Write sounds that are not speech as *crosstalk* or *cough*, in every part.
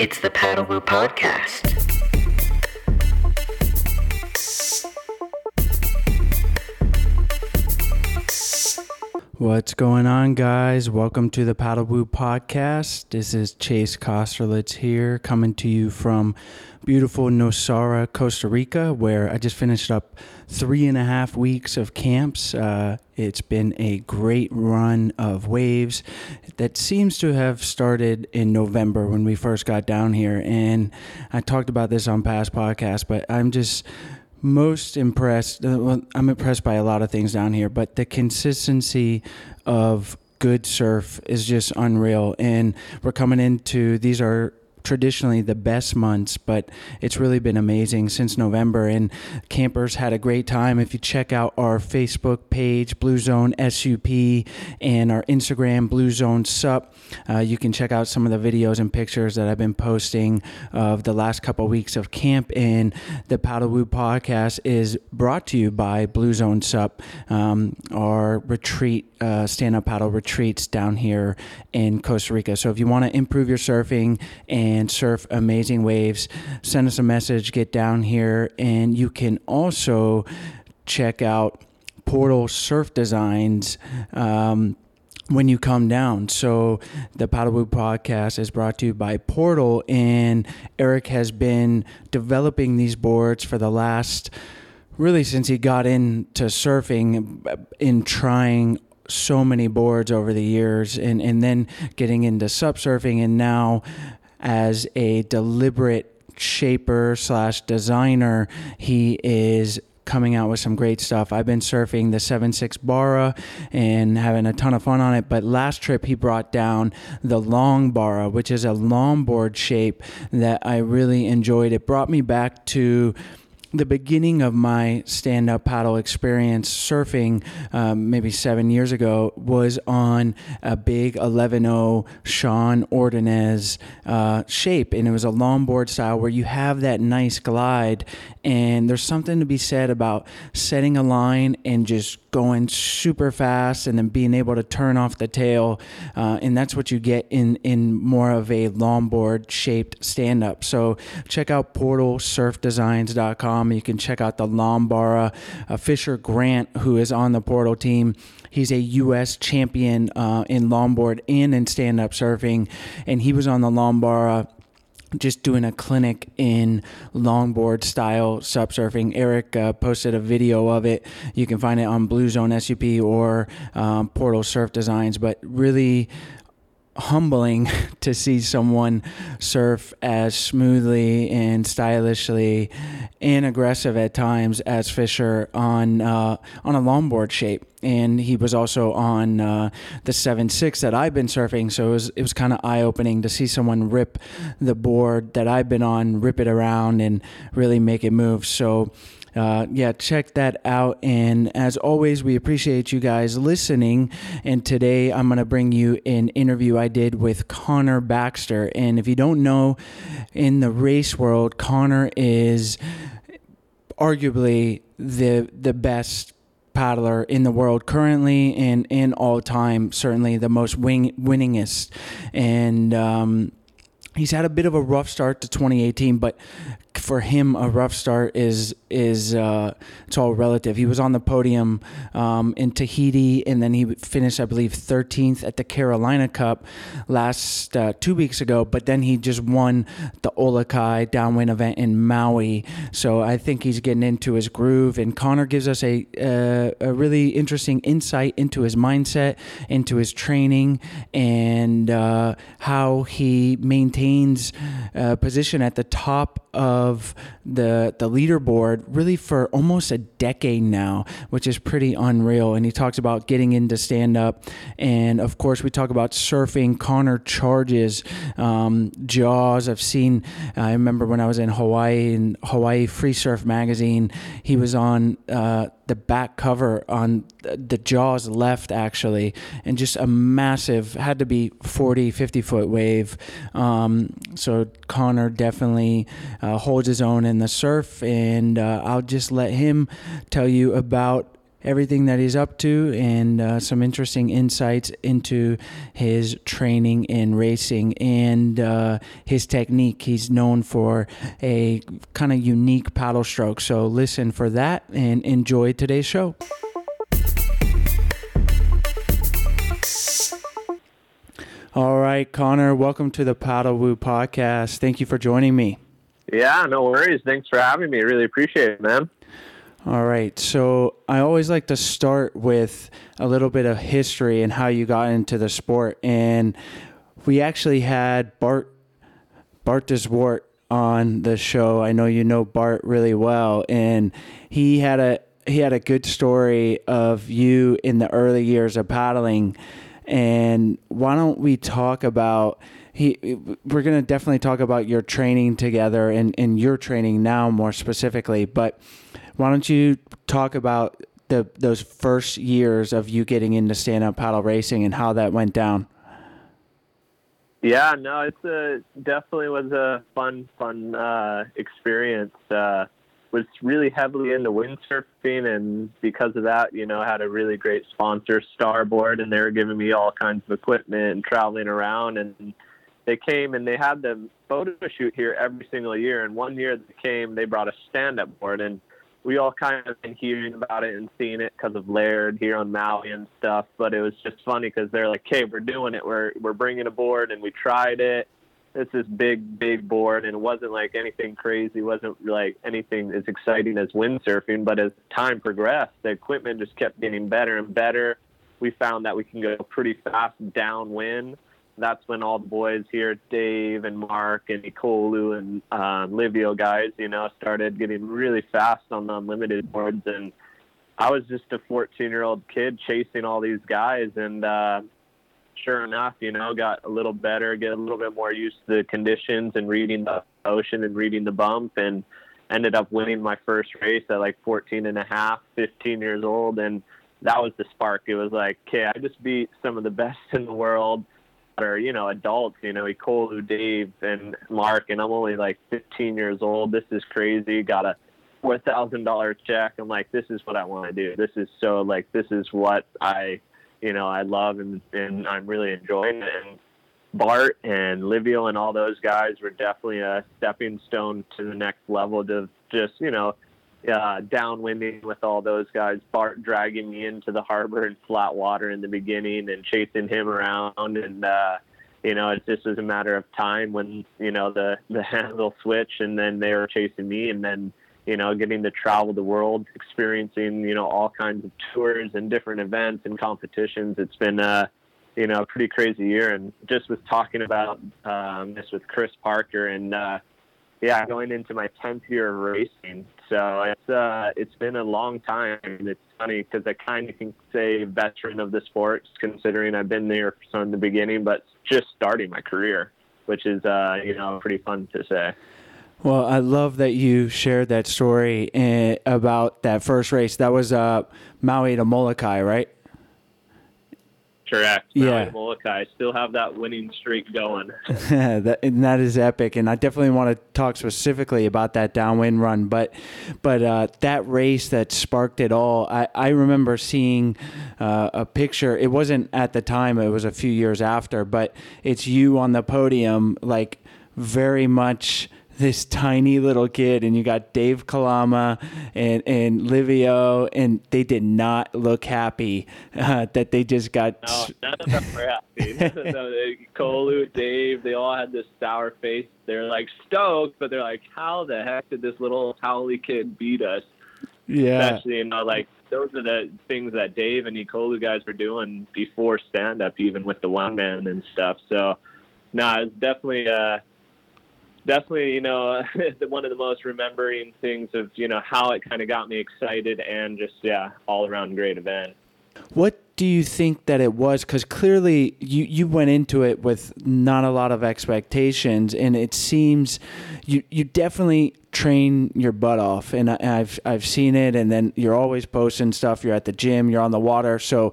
It's the Paddle Woo Podcast. What's going on, guys? Welcome to the Paddle Woo Podcast. This is Chase Kosterlitz here, coming to you from beautiful Nosara, Costa Rica, where I just finished up three and a half weeks of camps. Uh, it's been a great run of waves that seems to have started in November when we first got down here. And I talked about this on past podcasts, but I'm just most impressed. uh, Well, I'm impressed by a lot of things down here, but the consistency of good surf is just unreal. And we're coming into these are traditionally the best months, but it's really been amazing since November. And campers had a great time. If you check out our Facebook page, Blue Zone SUP, and our Instagram, Blue Zone SUP, uh, you can check out some of the videos and pictures that I've been posting of the last couple of weeks of camp. And the Paddle Woo podcast is brought to you by Blue Zone SUP, um, our retreat, uh, stand up paddle retreats down here in Costa Rica. So if you want to improve your surfing and surf amazing waves, send us a message, get down here, and you can also check out Portal Surf Designs. Um, when you come down. So the Paddle Woo podcast is brought to you by Portal, and Eric has been developing these boards for the last really since he got into surfing in trying so many boards over the years and, and then getting into sup surfing and now as a deliberate shaper slash designer he is coming out with some great stuff. I've been surfing the 7.6 Barra and having a ton of fun on it. But last trip, he brought down the long Barra, which is a longboard shape that I really enjoyed. It brought me back to the beginning of my stand up paddle experience surfing, um, maybe seven years ago, was on a big 11.0 Sean Ordonez uh, shape. And it was a longboard style where you have that nice glide. And there's something to be said about setting a line and just going super fast and then being able to turn off the tail. Uh, and that's what you get in, in more of a longboard shaped stand up. So check out portalsurfdesigns.com. You can check out the Lombara. Uh, Fisher Grant, who is on the Portal team, he's a U.S. champion uh, in longboard and in stand up surfing. And he was on the Lombara just doing a clinic in longboard style sup surfing. Eric uh, posted a video of it. You can find it on Blue Zone SUP or um, Portal Surf Designs, but really humbling *laughs* to see someone surf as smoothly and stylishly and aggressive at times as Fisher on uh, on a longboard shape. And he was also on uh, the seven six that I've been surfing, so it was it was kind of eye opening to see someone rip the board that I've been on, rip it around, and really make it move. So uh, yeah, check that out. And as always, we appreciate you guys listening. And today I'm going to bring you an interview I did with Connor Baxter. And if you don't know, in the race world, Connor is arguably the the best paddler in the world currently and in all time certainly the most wing, winningest and um, he's had a bit of a rough start to 2018 but for him a rough start is is uh, it's all relative. He was on the podium um, in Tahiti, and then he finished, I believe, 13th at the Carolina Cup last uh, two weeks ago. But then he just won the OluKai downwind event in Maui. So I think he's getting into his groove. And Connor gives us a uh, a really interesting insight into his mindset, into his training, and uh, how he maintains a position at the top of the the leaderboard really for almost a decade now, which is pretty unreal. And he talks about getting into stand up, and of course we talk about surfing. Connor charges um, Jaws. I've seen. I remember when I was in Hawaii in Hawaii Free Surf magazine, he was on. Uh, the back cover on the jaws left actually and just a massive had to be 40 50 foot wave. Um, so connor definitely uh, holds his own in the surf and uh, i'll just let him tell you about everything that he's up to and uh, some interesting insights into his training in racing and uh, his technique. He's known for a kind of unique paddle stroke. So listen for that and enjoy today's show. All right, Connor, welcome to the Paddle Woo podcast. Thank you for joining me. Yeah, no worries. Thanks for having me. Really appreciate it, man. All right. So I always like to start with a little bit of history and how you got into the sport. And we actually had Bart Bart de Zwart on the show. I know you know Bart really well, and he had a he had a good story of you in the early years of paddling. And why don't we talk about he we're going to definitely talk about your training together and, and your training now more specifically, but why don't you talk about the those first years of you getting into stand up paddle racing and how that went down? Yeah, no, it's a definitely was a fun, fun uh, experience. Uh, was really heavily into windsurfing, and because of that, you know, had a really great sponsor, Starboard, and they were giving me all kinds of equipment and traveling around. And they came and they had the photo shoot here every single year. And one year they came, they brought a stand up board, and we all kind of been hearing about it and seeing it because of Laird here on Maui and stuff. But it was just funny because they're like, "Okay, we're doing it. We're we're bringing a board, and we tried it. It's this big, big board, and it wasn't like anything crazy. It wasn't like anything as exciting as windsurfing. But as time progressed, the equipment just kept getting better and better. We found that we can go pretty fast downwind that's when all the boys here, Dave and Mark and Ekolu and um, Livio guys, you know, started getting really fast on the unlimited boards. And I was just a 14 year old kid chasing all these guys. And uh, sure enough, you know, got a little better, get a little bit more used to the conditions and reading the ocean and reading the bump. And ended up winning my first race at like 14 and a half, 15 years old. And that was the spark. It was like, okay, I just beat some of the best *laughs* in the world are you know adults you know Ekolu, Dave and Mark and I'm only like 15 years old. This is crazy. Got a four thousand dollar check. I'm like this is what I want to do. This is so like this is what I you know I love and and I'm really enjoying it. And Bart and Livio and all those guys were definitely a stepping stone to the next level to just you know uh, downwinding with all those guys. Bart dragging me into the harbor in flat water in the beginning and chasing him around, and uh, you know it just was a matter of time when you know the the *laughs* handle switch, and then they were chasing me, and then you know getting to travel the world, experiencing you know all kinds of tours and different events and competitions. It's been uh, you know a pretty crazy year, and just was talking about um, this with Chris Parker and. Uh, yeah, going into my 10th year of racing. So it's uh, it's been a long time. It's funny because I kind of can say veteran of the sport, considering I've been there from the beginning, but just starting my career, which is uh, you know pretty fun to say. Well, I love that you shared that story eh, about that first race. That was uh, Maui to Molokai, right? Correct. Yeah. Molokai still have that winning streak going. *laughs* that, and that is epic. And I definitely want to talk specifically about that downwind run. But but uh, that race that sparked it all, I, I remember seeing uh, a picture. It wasn't at the time, it was a few years after, but it's you on the podium, like very much this tiny little kid, and you got Dave Kalama and and Livio, and they did not look happy uh, that they just got. No, none of them were happy. *laughs* no, Kolu, Dave, they all had this sour face. They're like stoked, but they're like, "How the heck did this little haole kid beat us?" Yeah, especially you know like those are the things that Dave and Ekolu guys were doing before stand up, even with the one man and stuff. So, no, nah, it's definitely uh, definitely, you know, *laughs* one of the most remembering things of, you know, how it kind of got me excited and just, yeah, all around great event. What do you think that it was? Because clearly you, you went into it with not a lot of expectations, and it seems you, you definitely train your butt off. And I, I've, I've seen it, and then you're always posting stuff. You're at the gym, you're on the water. So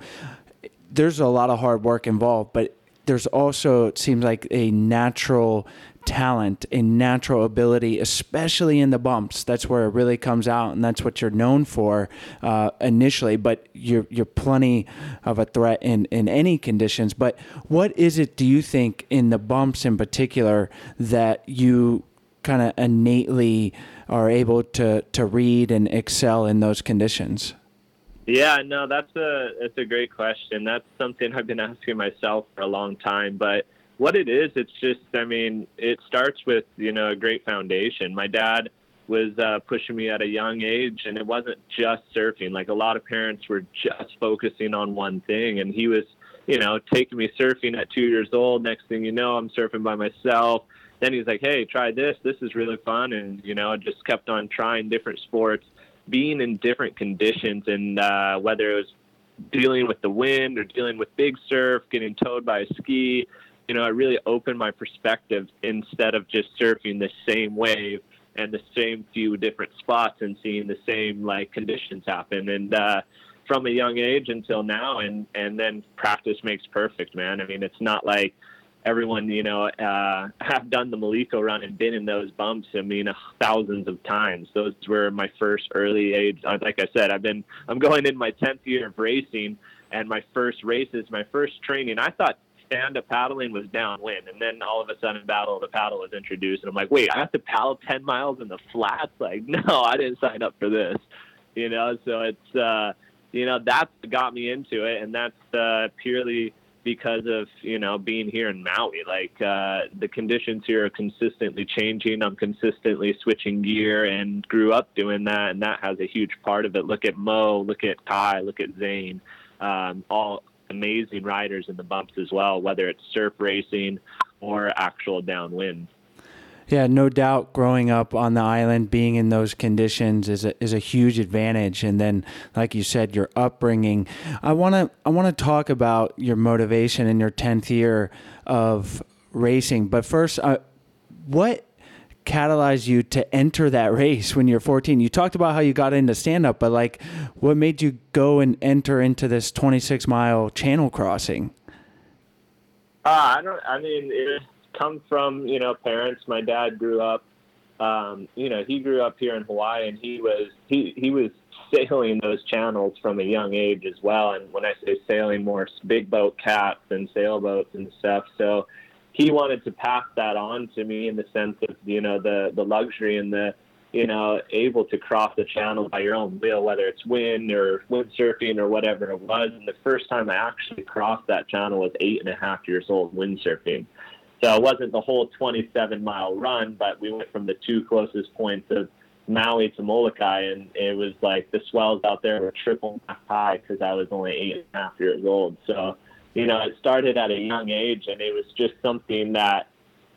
there's a lot of hard work involved, but there's also, it seems like a natural talent, a natural ability, especially in the bumps. That's where it really comes out, and that's what you're known for uh, initially. But you're you're plenty of a threat in in any conditions. But what is it? Do you think in the bumps in particular that you kind of innately are able to to read and excel in those conditions? Yeah, no, that's a that's a great question. That's something I've been asking myself for a long time. But what it is, it's just, I mean, it starts with you know a great foundation. My dad was uh, pushing me at a young age, and it wasn't just surfing. Like a lot of parents were just focusing on one thing, and he was, you know, taking me surfing at two years old. Next thing you know, I'm surfing by myself. Then he's like, "Hey, try this. This is really fun," and you know, just kept on trying different sports, being in different conditions, and uh, whether it was dealing with the wind or dealing with big surf, getting towed by a ski you know, I really opened my perspective instead of just surfing the same wave and the same few different spots and seeing the same like conditions happen. And uh, from a young age until now, and and then practice makes perfect, man. I mean, it's not like everyone, you know, uh, have done the Maliko run and been in those bumps. I mean, thousands of times. Those were my first early age. Like I said, I've been, I'm going in my 10th year of racing and my first races, my first training. I thought stand up paddling was downwind, and then all of a sudden, battle the paddle was introduced, and I'm like, wait, I have to paddle ten miles in the flats? Like, *laughs* no, I didn't sign up for this. You know, so it's uh, you know that's got me into it, and that's uh, purely because of you know being here in Maui. Like uh, the conditions here are consistently changing. I'm consistently switching gear, and grew up doing that, and that has a huge part of it. Look at Mo, look at Kai, look at Zane. Um, all amazing riders in the bumps as well, whether it's surf racing or actual downwind. Yeah, no doubt. Growing up on the island, being in those conditions is a, is a huge advantage. And then, like you said, your upbringing. I want to I want to talk about your motivation in your tenth year of racing. But first, uh, what catalyzed you to enter that race when you're 14? You talked about how you got into stand up, but like what made you go and enter into this 26 mile channel crossing? Uh, I don't, I mean, it comes from, you know, parents. My dad grew up, um, you know, he grew up here in Hawaii and he was, he, he was sailing those channels from a young age as well. And when I say sailing, more big boat caps and sailboats and stuff. So, he wanted to pass that on to me in the sense of you know the the luxury and the you know able to cross the channel by your own will, whether it's wind or windsurfing or whatever it was. And the first time I actually crossed that channel was eight and a half years old windsurfing. So it wasn't the whole 27 mile run, but we went from the two closest points of Maui to Molokai, and it was like the swells out there were triple high because I was only eight and a half years old. So you know, it started at a young age, and it was just something that,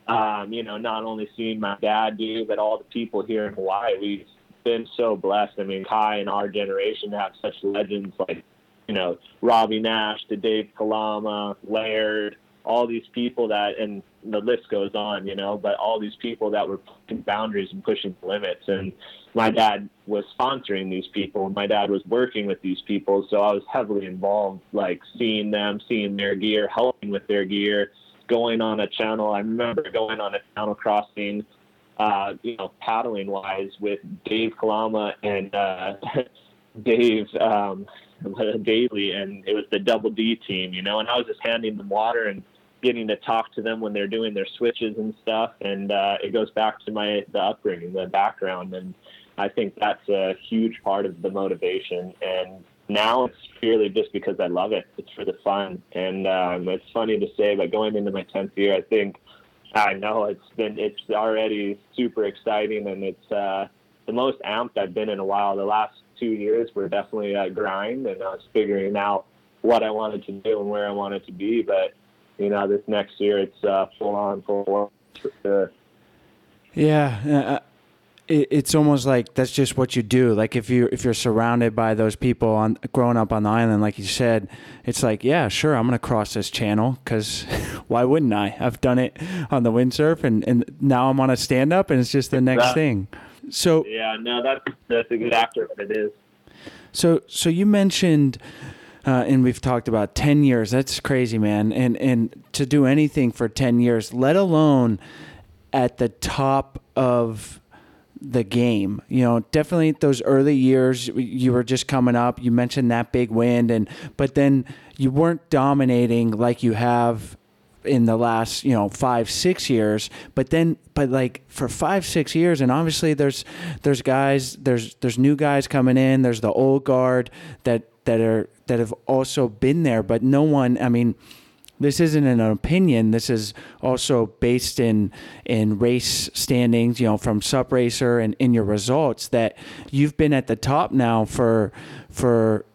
um, you know, not only seeing my dad do, but all the people here in Hawaii, we've been so blessed. I mean, Kai and our generation have such legends like, you know, Robby Naish to Dave Kalama, Laird, all these people that, and the list goes on, you know, but all these people that were pushing boundaries and pushing limits. And my dad was sponsoring these people. My dad was working with these people. So I was heavily involved, like seeing them, seeing their gear, helping with their gear, going on a channel. I remember going on a channel crossing, uh, you know, paddling wise with Dave Kalama and, uh, *laughs* Dave, um, *laughs* Daly, and it was the double D team, you know, and I was just handing them water and getting to talk to them when they're doing their switches and stuff. And uh, it goes back to my the upbringing, the background, and I think that's a huge part of the motivation. And now it's purely just because I love it. It's for the fun, and um, it's funny to say, but going into my tenth year, I think I know it's been it's already super exciting, and it's uh, the most amped I've been in a while. The last two years were definitely a grind, and I was figuring out what I wanted to do and where I wanted to be, but you know, this next year it's uh, full on, full on for sure. Yeah, uh, it, it's almost like that's just what you do. Like if you if you're surrounded by those people on growing up on the island, like you said, it's like yeah, sure, I'm gonna cross this channel because *laughs* why wouldn't I? I've done it on the windsurf, and and now I'm on a stand up, and it's just the next thing. So yeah, no, that's that's exactly what it is. So so you mentioned uh, and we've talked about 10 years. That's crazy, man. And, and to do anything for 10 years, let alone at the top of the game. You know, definitely those early years you were just coming up. You mentioned that big wind and but then you weren't dominating like you have in the last you know five six years but then but like for five six years and obviously there's there's guys there's there's new guys coming in there's the old guard that that are that have also been there but no one i mean this isn't an opinion. This is also based in in race standings, you know, from SUP Racer and in your results that you've been at the top now for for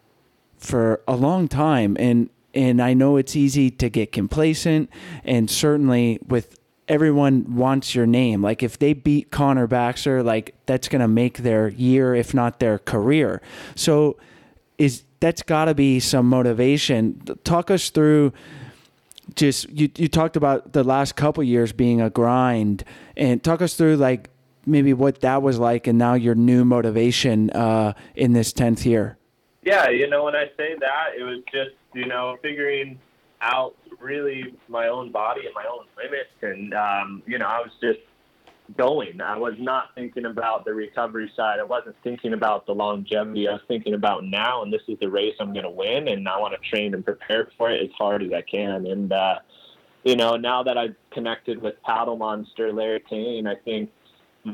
for a long time and and I know it's easy to get complacent and certainly with everyone wants your name. Like if they beat Connor Baxter, like that's going to make their year if not their career. So is that's got to be some motivation. Talk us through just you you talked about the last couple years being a grind and talk us through like maybe what that was like and now your new motivation uh, in this 10th year yeah you know when i say that it was just you know figuring out really my own body and my own limits and um, you know i was just going. I was not thinking about the recovery side. I wasn't thinking about the longevity. I was thinking about now, and this is the race I'm going to win, and I want to train and prepare for it as hard as I can. And uh, you know, now that I've connected with Paddle Monster, Larry Cain, I think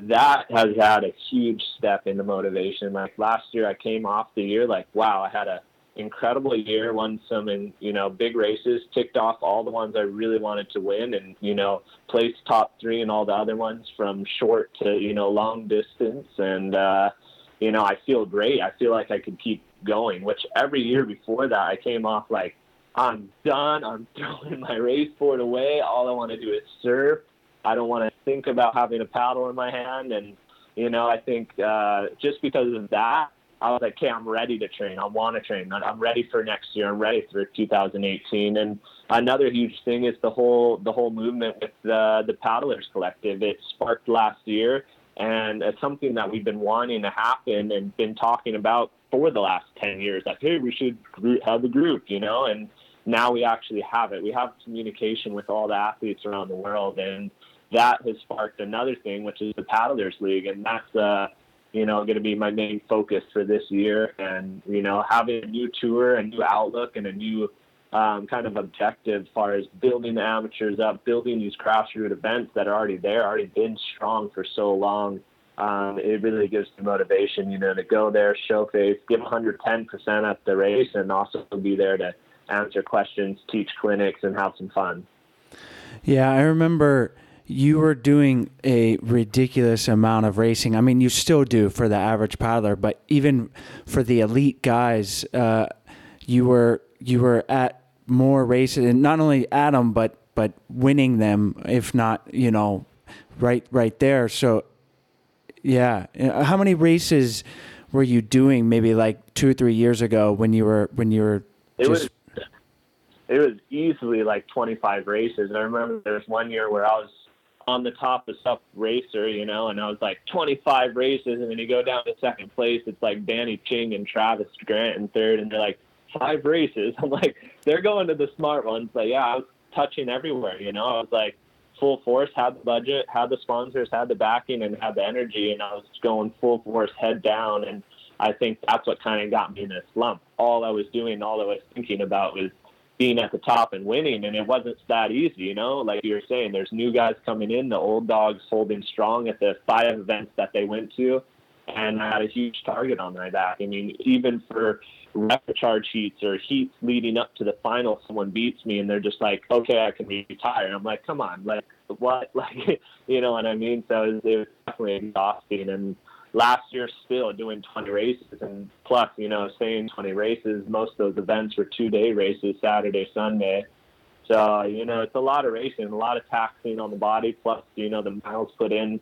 that has had a huge step in the motivation. Like last year, I came off the year like, wow, I had a incredible year, won some in, you know, big races, ticked off all the ones I really wanted to win and, you know, placed top three in all the other ones from short to, you know, long distance. And, uh, you know, I feel great. I feel like I could keep going, which every year before that I came off like, I'm done. I'm *laughs* throwing my race board away. All I want to do is surf. I don't want to think about having a paddle in my hand. And, you know, I think uh, just because of that, I was like, okay, I'm ready to train. I want to train. I'm ready for next year. I'm ready for 2018. And another huge thing is the whole the whole movement with the the paddlers collective. It sparked last year, and it's something that we've been wanting to happen and been talking about for the last 10 years. Like, hey, we should have a group, you know. And now we actually have it. We have communication with all the athletes around the world, and that has sparked another thing, which is the paddlers league, and that's uh you know, going to be my main focus for this year. And, you know, having a new tour, a new outlook, and a new um, kind of objective as far as building the amateurs up, building these grassroots events that are already there, already been strong for so long. Um, it really gives me motivation, you know, to go there, show face, give 110% at the race, and also be there to answer questions, teach clinics, and have some fun. Yeah, I remember you were doing a ridiculous amount of racing. I mean, you still do for the average paddler, but even for the elite guys, uh, you were you were at more races, and not only at them, but but winning them, if not, you know, right right there. So, yeah, uh, how many races were you doing? Maybe like two or three years ago when you were when you were it just. Was- it was easily like 25 races. And I remember there was one year where I was on the top of SUP Racer, you know, and I was like 25 races, and then you go down to second place, it's like Danny Ching and Travis Grant in third, and they're like five races. *laughs* I'm like, they're going to the smart ones, but yeah, I was touching everywhere, you know. I was like full force, had the budget, had the sponsors, had the backing, and had the energy, and I was going full force, head down, and I think that's what kind of got me in a slump. All I was doing, all I was thinking about was being at the top and winning and it wasn't that easy you know? Like you were saying there's new guys coming in the old dogs holding strong at the five events that they went to and i had a huge target on my back. I mean even for charge heats or heats leading up to the final someone beats me and they're just like okay i can retire. I'm like come on like what? *laughs* Like you know what i mean? So it was, it was definitely exhausting and last year still doing 20 races and plus you know saying 20 races. Most of those events were two day races saturday sunday. So you know it's a lot of racing a lot of taxing on the body plus you know the miles put in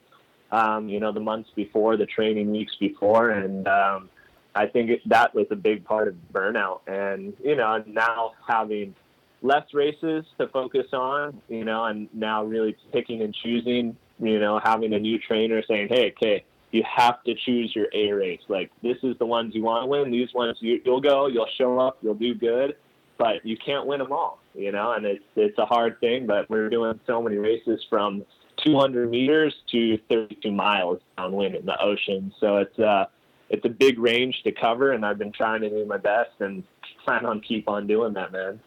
um, you know the months before the training weeks before. And um, i think it, that was a big part of burnout. And you know now having less races to focus on you know and now really picking and choosing you know having a new trainer saying hey okay you have to choose your A race. Like this is the ones you want to win. These ones you, you'll go, you'll show up, you'll do good, but you can't win them all. You know, and it's it's a hard thing. But we're doing so many races from 200 meters to 32 miles downwind in the ocean. So it's uh, it's a big range to cover, and I've been trying to do my best and plan on keep on doing that, man.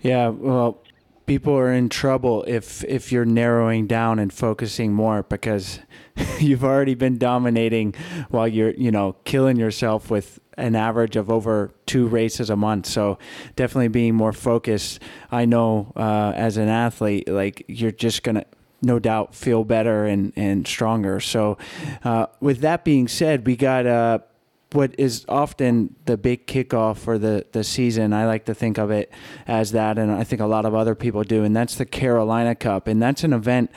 Yeah, well, people are in trouble if if you're narrowing down and focusing more because *laughs* you've already been dominating while you're you know killing yourself with an average of over two races a month. So definitely being more focused. I know uh, as an athlete like you're just gonna no doubt feel better and and stronger. So uh, with that being said we got uh what is often the big kickoff for the, the season. I like to think of it as that, and I think a lot of other people do, and that's the Carolina Cup. And that's an event,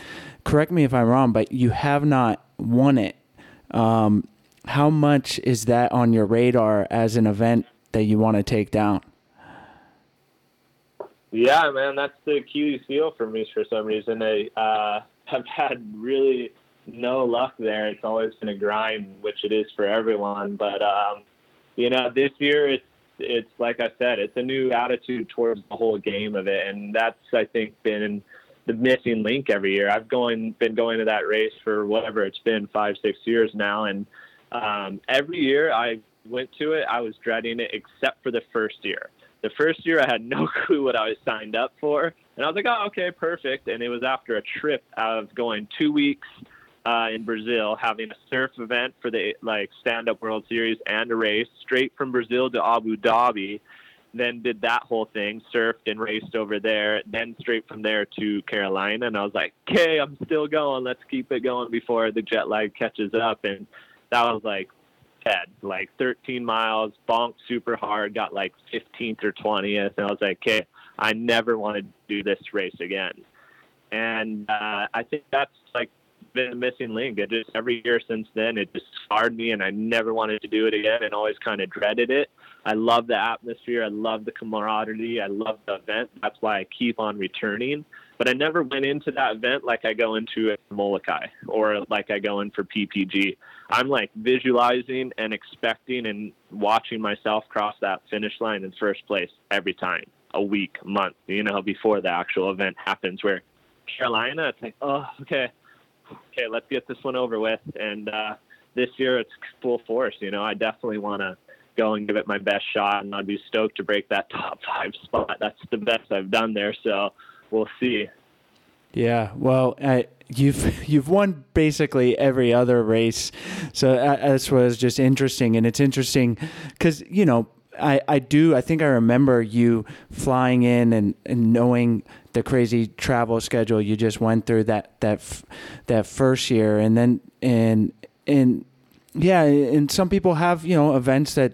correct me if I'm wrong, but you have not won it. Um, how much is that on your radar as an event that you want to take down? Yeah, man, that's the Achilles heel for me for some reason. I uh, *laughs* have had really no luck there. It's always been a grind, which it is for everyone. But um, you know, this year it's it's like I said, it's a new attitude towards the whole game of it, and that's I think been the missing link every year. I've going been going to that race for whatever it's been five six years now, and um, every year I went to it, I was dreading it, except for the first year. The first year I had no *laughs* clue what I was signed up for, and I was like, oh okay, perfect. And it was after a trip of going two weeks uh, in Brazil, having a surf event for the like stand up World Series and a race straight from Brazil to Abu Dhabi. Then did that whole thing, surfed and raced over there. Then straight from there to Carolina, and I was like, "Okay, I'm still going. Let's keep it going before the jet lag catches up." And that was like head, like 13 miles, bonked super hard, got like 15th or 20th, and I was like, "Okay, I never want to do this race again." And uh, I think that's like been a missing link. It just every year since then, it just scarred me, and I never wanted to do it again, and always kind of dreaded it. I love the atmosphere. I love the camaraderie. I love the event. That's why I keep on returning. But I never went into that event like I go into for Molokai or like I go in for PPG. I'm like visualizing and expecting and watching myself cross that finish line in first place every time, a week, month, you know, before the actual event happens. Where Carolina, it's like, oh, okay, okay, let's get this one over with. And uh, this year it's full force. You know, I definitely want to go and give it my best shot, and I'd be stoked to break that *laughs* top five spot. That's the best I've done there. So we'll see. Yeah, well, I, you've you've won basically every other race, so that was just interesting, and it's interesting because you know I, I do I think I remember you flying in and, and knowing the crazy travel schedule you just went through that that that first year. And then and and yeah and some people have you know events that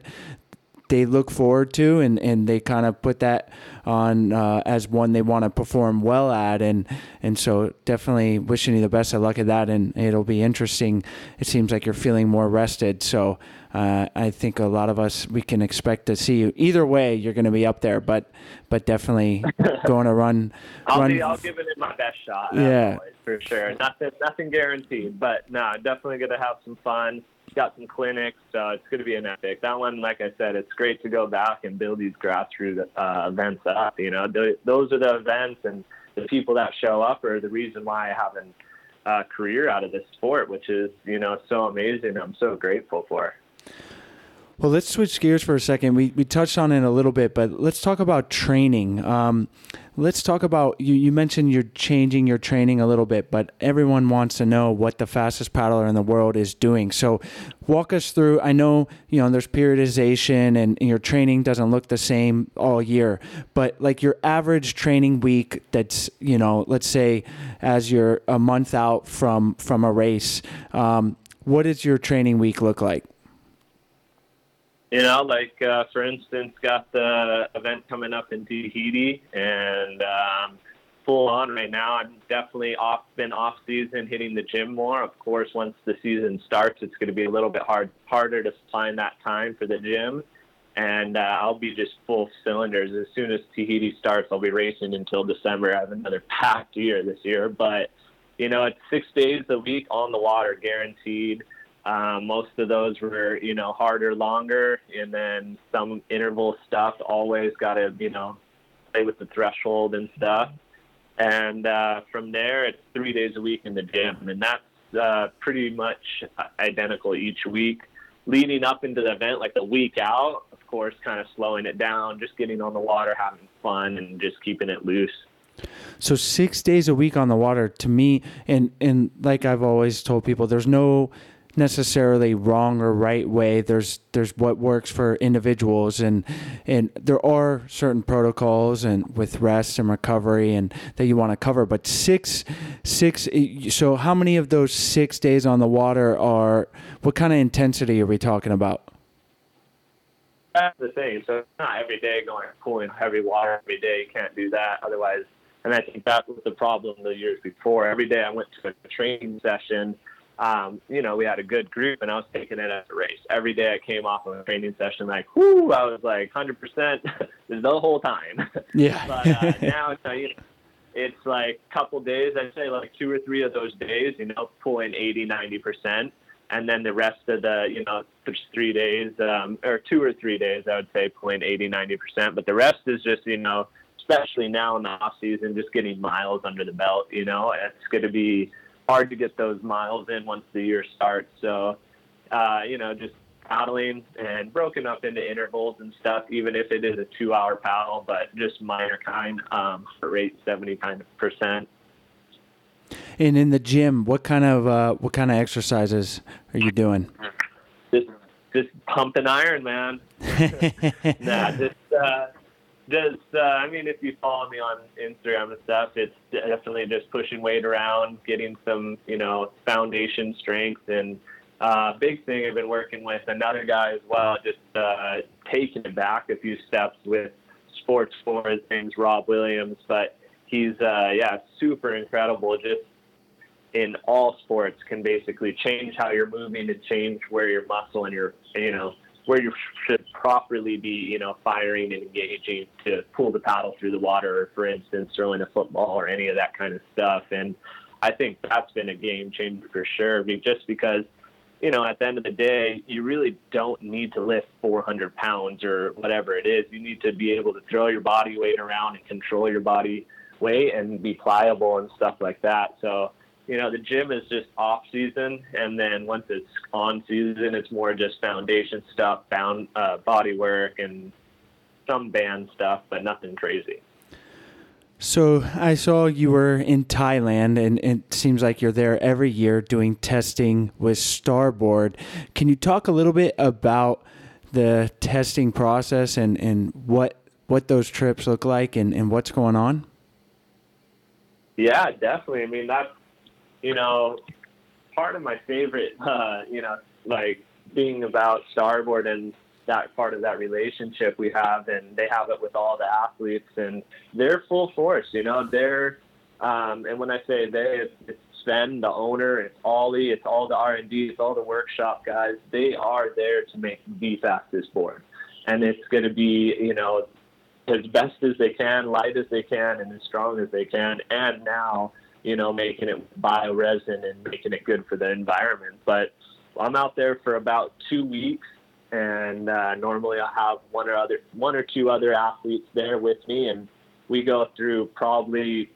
they look forward to and, and they kind of put that on uh, as one they want to perform well at. And and so definitely wishing you the best of luck at that. And it'll be interesting. It seems like you're feeling more rested. So uh, I think a lot of us we can expect to see you. Either way, you're going to be up there, but but definitely *laughs* going to run. I'll run. Be, I'll give it my best shot. Yeah, always, for sure. Nothing nothing guaranteed, but no, definitely going to have some fun. Got some clinics, so it's going to be an epic. That one, like I said, it's great to go back and build these grassroots uh, events up. You know, those are the events and the people that show up are the reason why I have a uh, career out of this sport, which is you know so amazing. I'm so grateful for. Well, let's switch gears for a second. We, we touched on it a little bit, but let's talk about training. Um, let's talk about you, you mentioned you're changing your training a little bit, but everyone wants to know what the fastest paddler in the world is doing. So, walk us through. I know you know there's periodization, and, and your training doesn't look the same all year, but like your average training week, that's you know, let's say as you're a month out from from a race, um, what does your training week look like? You know, like uh, for instance, got the event coming up in Tahiti and um, full on right now. I'm definitely off, been off season, hitting the gym more. Of course, once the season starts, it's going to be a little bit hard, harder to find that time for the gym. And uh, I'll be just full cylinders as soon as Tahiti starts. I'll be racing until December. I have another packed year this year, but you know, it's six days a week on the water, guaranteed. Um, most of those were, you know, harder, longer, and then some interval stuff. Always got to, you know, play with the threshold and stuff. And uh, from there, it's three days a week in the gym, and that's uh, pretty much identical each week. Leading up into the event, like the week out, of course, kind of slowing it down, just getting on the water, having fun, and just keeping it loose. So six days a week on the water to me, and and like I've always told people, there's no necessarily wrong or right way. There's there's what works for individuals, and and there are certain protocols and with rest and recovery and that you want to cover. But six six. So how many of those six days on the water are? What kind of intensity are we talking about? That's the thing. So not every day going pulling heavy water every day. You can't do that. Otherwise, and I think that was the problem the years before. Every day I went to a training session um, you know, we had a good group and I was taking it as a race. Every day I came off of a training session, like, whoo, I was like 100% *laughs* the whole time. *laughs* Yeah. *laughs* but uh, now, you know, it's like a couple days, I'd say like two or three of those days, you know, pulling 80, 90%. And then the rest of the, you know, three days, um, or two or three days, I would say pulling 80, 90%. But the rest is just, you know, especially now in the off season, just getting miles under the belt, you know, it's going to be, hard to get those miles in once the year starts. So, uh, you know, just paddling and broken up into intervals and stuff, even if it is a two hour paddle, but just minor kind, um, rate 70 kind of percent. And in the gym, what kind of uh, what kind of exercises are you doing? Just just pumping iron, man. *laughs* nah, just uh, just uh, I mean, if you follow me on Instagram and stuff, it's definitely just pushing weight around, getting some you know foundation strength, and uh, big thing I've been working with another guy as well, just uh, taking it back a few steps with sports for his name's Rob Williams, but he's uh, yeah super incredible, just in all sports can basically change how you're moving and change where your muscle and your you know where you should properly be, you know, firing and engaging to pull the paddle through the water, for instance, throwing a football or any of that kind of stuff. And I think that's been a game changer for sure, just because, you know, at the end of the day, you really don't need to lift 400 pounds or whatever it is. You need to be able to throw your body weight around and control your body weight and be pliable and stuff like that. So, you know, the gym is just off season, and then once it's on season, it's more just foundation stuff, bound uh, body work, and some band stuff, but nothing crazy. So I saw you were in Thailand, and it seems like you're there every year doing testing with Starboard. Can you talk a little bit about the testing process and, and what what those trips look like and, and what's going on? Yeah, definitely. I mean, that's you know, part of my favorite, uh, you know, like being about Starboard and that part of that relationship we have, and they have it with all the athletes, and they're full force. You know, they're, um, and when I say they, it's, it's Sven, the owner, it's Ollie, it's all the R and D, it's all the workshop guys. They are there to make the fastest board, and it's going to be, you know, as best as they can, light as they can, and as strong as they can, and now you know, making it bioresin and making it good for the environment. But I'm out there for about two weeks, and uh, normally I'll have one or other one or two other athletes there with me, and we go through probably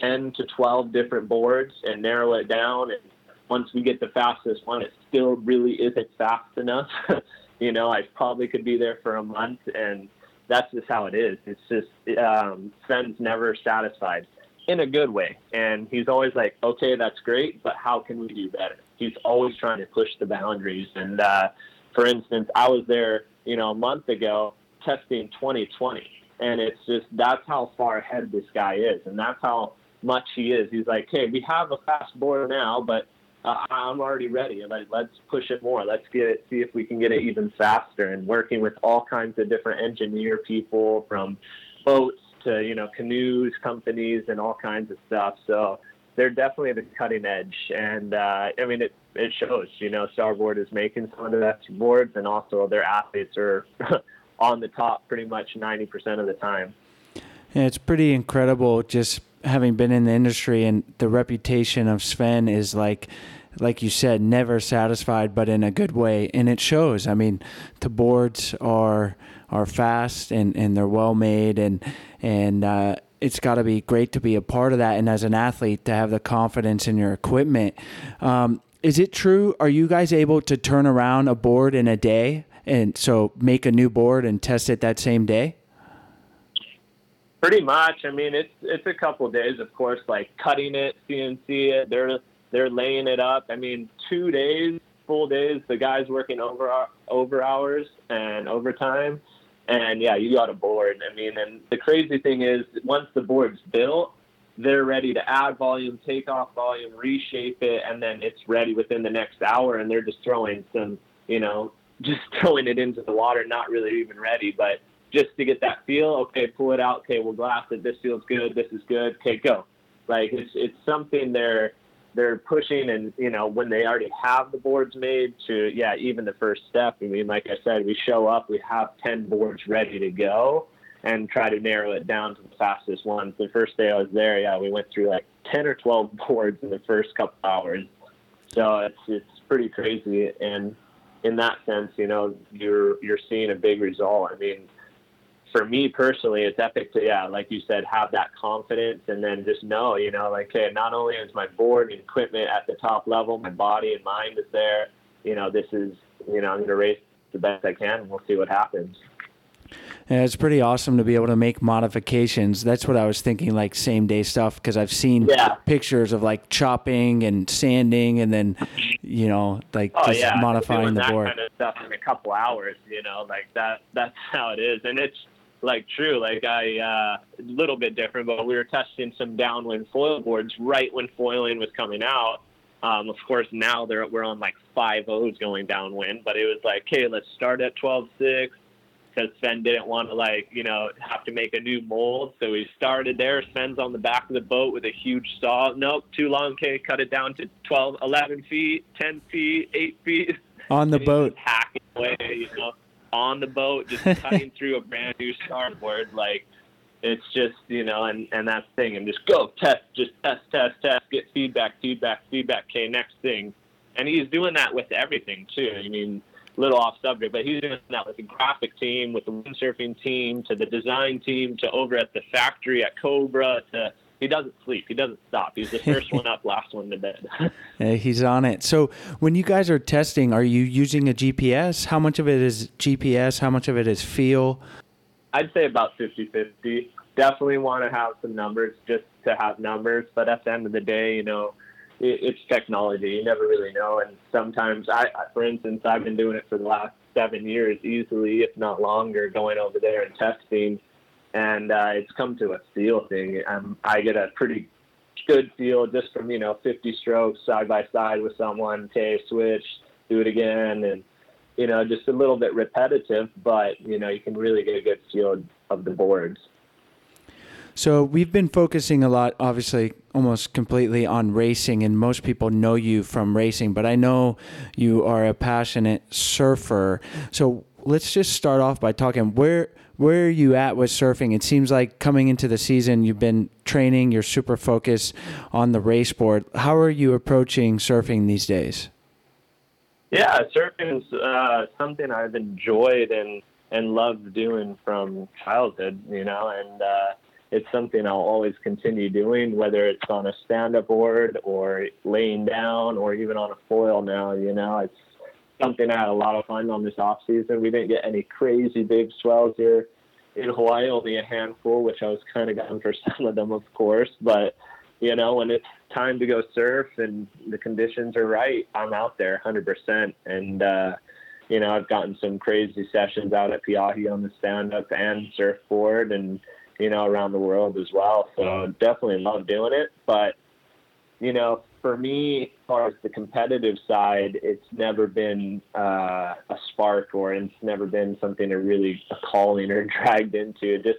10 to 12 different boards and narrow it down. And once we get the fastest one, it still really isn't fast enough. *laughs* you know, I probably could be there for a month, and that's just how it is. It's just um, Sven's never satisfied in a good way. And he's always like, okay, that's great, but how can we do better? He's always trying to push the boundaries. And uh, for instance, I was there, you know, a month ago testing 2020, and it's just that's how far ahead this guy is, and that's how much he is. He's like, hey, we have a fast board now, but uh, I'm already ready. Like, let's push it more. Let's get it, see if we can get it even faster. And working with all kinds of different engineer people from boats to you know canoes companies and all kinds of stuff. So they're definitely the cutting edge, and uh, I mean it it shows. You know, Starboard is making some of the best boards, and also their athletes are *laughs* on the top pretty much ninety percent of the time. Yeah, it's pretty incredible just having been in the industry and the reputation of Sven is like like you said never satisfied but in a good way and it shows i mean the boards are are fast and, and they're well made and and uh, it's got to be great to be a part of that, and as an athlete to have the confidence in your equipment. Um, is it true? Are you guys able to turn around a board in a day, and so make a new board and test it that same day? Pretty much. I mean, it's it's a couple days, of course. Like cutting it, CNC it. They're they're laying it up. I mean, two days, full days. The guys working over over hours and overtime, and yeah, you got a board. I mean, and the crazy thing is, once the board's built, they're ready to add volume, take off volume, reshape it, and then it's ready within the next hour. And they're just throwing some, you know, *laughs* just throwing it into the water, not really even ready, but just to get that feel. Okay, pull it out. Okay, we'll glass it. This feels good. This is good. Okay, go. Like it's it's something they're they're pushing, and you know when they already have the boards made to yeah even the first step. I mean, like I said, we show up, we have ten boards ready to go, and try to narrow it down to the fastest ones. The first day I was there, yeah, we went through like ten or twelve *laughs* boards in the first couple hours. So it's it's pretty crazy, and in that sense, you know, you're you're seeing a big result. I mean, for me personally, it's epic to, yeah, like you said, have that confidence and then just know, you know, like, hey, not only is my board and equipment at the top level, my body and mind is there. You know, this is, you know, I'm going to race the best I can and we'll see what happens. And it's pretty awesome to be able to make modifications. That's what I was thinking, like same day stuff, because I've seen yeah. pictures of like chopping and sanding, and then you know, like oh, just yeah. modifying Doing the that board. kind of stuff in a couple hours. You know, like that. That's how it is, and it's like true. Like I, uh, a little bit different, but we were testing some downwind foil boards right when foiling was coming out. Um, of course, now they're we're on like five O's going downwind, but it was like, okay, let's start at twelve six because Sven didn't want to like you know have to make a new mold, so we started there. Sven's on the back of the boat with a huge saw. Nope, too long. Okay, cut it down to 12, 11 feet, 10 feet, 8 feet. On the boat. hacking away, you know, on the boat, just *laughs* cutting through a brand new starboard. Like it's just you know, and and that thing, and just go test, just test, test, test, get feedback, feedback, feedback. Okay, next thing, and he's doing that with everything too. I mean, little off subject, but he's doing that with the graphic team, with the windsurfing team, to the design team, to over at the factory at Cobra. To he doesn't sleep, he doesn't stop. He's the first one up, last one to bed. *laughs* Yeah, he's on it. So when you guys are testing, are you using a GPS? How much of it is GPS? How much of it is feel? I'd say about 50 50. Definitely want to have some numbers just to have numbers, but at the end of the day, you know, it, it's technology. You never really know. And sometimes, I, I, for instance, I've been doing it for the last seven years easily, if not longer, going over there and testing. And uh, it's come to a feel thing. I get a pretty good feel just from, you know, 50 strokes side by side with someone, okay, switch, do it again. And, you know, just a little bit repetitive, but, you know, you can really get a good feel of the boards. So we've been focusing a lot, obviously, almost completely on racing, and most people know you from racing. But I know you are a passionate surfer. So let's just start off by talking where where are you at with surfing? It seems like coming into the season, you've been training. You're super focused on the race board. How are you approaching surfing these days? Yeah, surfing is uh, something I've enjoyed and and loved doing from childhood. You know, and uh, it's something I'll always continue doing, whether it's on a stand-up board or laying down or even on a foil. Now, you know, it's something I had a lot of fun on this off season. We didn't get any crazy big swells here in Hawaii, only a handful, which I was kind of gun for *laughs* some of them, of course. But you know, when it's time to go surf and the conditions are right, I'm out there 100%. And uh, you know, I've gotten some crazy sessions out at Peahi on the stand-up and surfboard, and you know, around the world as well. So definitely love doing it. But, you know, for me, far as the competitive side, it's never been uh, a spark or it's never been something to really a calling or *laughs* dragged into just